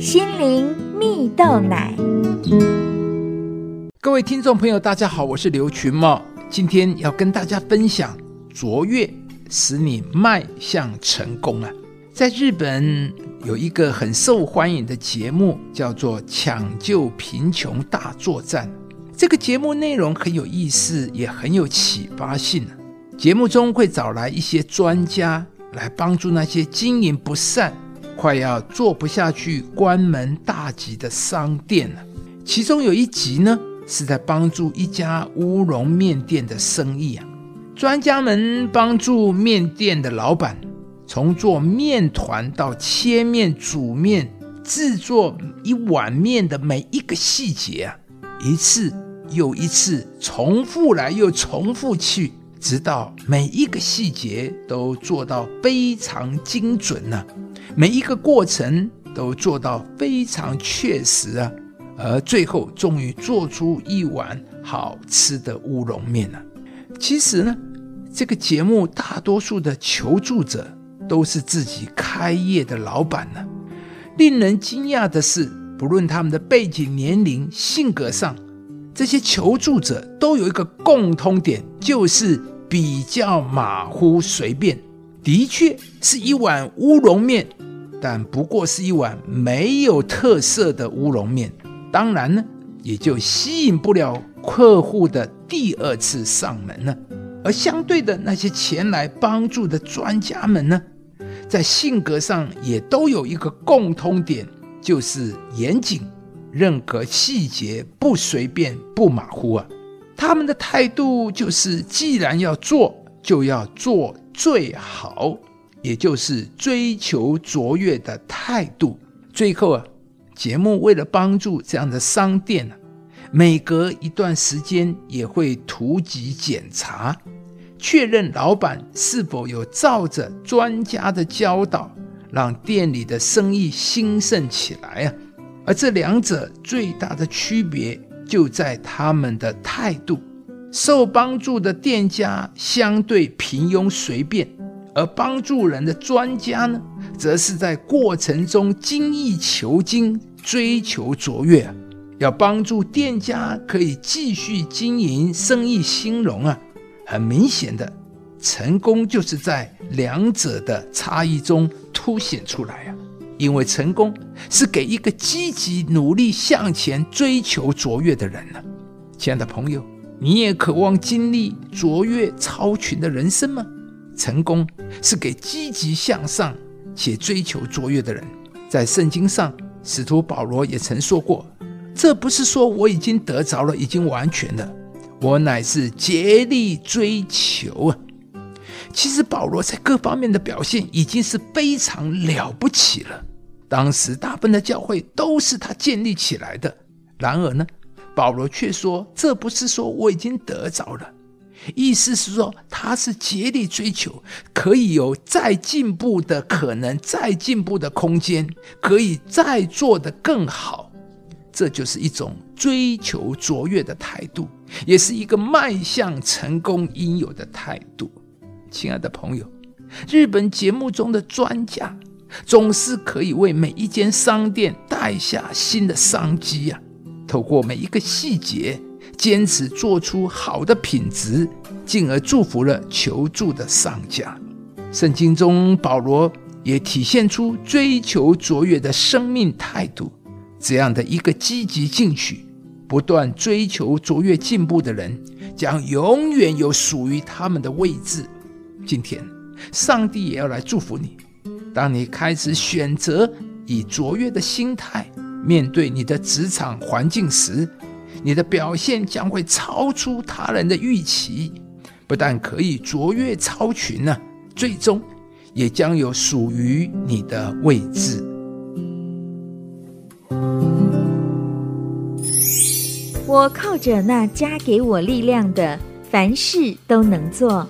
心灵蜜豆奶。各位听众朋友，大家好，我是刘群茂，今天要跟大家分享卓越使你迈向成功啊！在日本有一个很受欢迎的节目，叫做《抢救贫穷大作战》。这个节目内容很有意思，也很有启发性。节目中会找来一些专家来帮助那些经营不善、快要做不下去、关门大吉的商店了。其中有一集呢，是在帮助一家乌龙面店的生意啊。专家们帮助面店的老板，从做面团到切面、煮面、制作一碗面的每一个细节啊，一次又一次重复来又重复去。直到每一个细节都做到非常精准呢，每一个过程都做到非常确实啊，而最后终于做出一碗好吃的乌龙面了。其实呢，这个节目大多数的求助者都是自己开业的老板呢。令人惊讶的是，不论他们的背景、年龄、性格上。这些求助者都有一个共通点，就是比较马虎随便。的确是一碗乌龙面，但不过是一碗没有特色的乌龙面。当然呢，也就吸引不了客户的第二次上门了。而相对的，那些前来帮助的专家们呢，在性格上也都有一个共通点，就是严谨。任何细节不随便不马虎啊！他们的态度就是，既然要做，就要做最好，也就是追求卓越的态度。最后啊，节目为了帮助这样的商店呢，每隔一段时间也会突击检查，确认老板是否有照着专家的教导，让店里的生意兴盛起来啊！而这两者最大的区别就在他们的态度。受帮助的店家相对平庸随便，而帮助人的专家呢，则是在过程中精益求精，追求卓越。要帮助店家可以继续经营生意兴隆啊，很明显的，成功就是在两者的差异中凸显出来啊。因为成功是给一个积极努力向前追求卓越的人呢，亲爱的朋友，你也渴望经历卓越超群的人生吗？成功是给积极向上且追求卓越的人。在圣经上，使徒保罗也曾说过：“这不是说我已经得着了，已经完全了，我乃是竭力追求啊。”其实保罗在各方面的表现已经是非常了不起了。当时大部分的教会都是他建立起来的。然而呢，保罗却说：“这不是说我已经得着了，意思是说他是竭力追求，可以有再进步的可能，再进步的空间，可以再做得更好。这就是一种追求卓越的态度，也是一个迈向成功应有的态度。”亲爱的朋友，日本节目中的专家。总是可以为每一间商店带下新的商机呀！透过每一个细节，坚持做出好的品质，进而祝福了求助的商家。圣经中，保罗也体现出追求卓越的生命态度。这样的一个积极进取、不断追求卓越进步的人，将永远有属于他们的位置。今天，上帝也要来祝福你。当你开始选择以卓越的心态面对你的职场环境时，你的表现将会超出他人的预期，不但可以卓越超群呢，最终也将有属于你的位置。我靠着那加给我力量的，凡事都能做。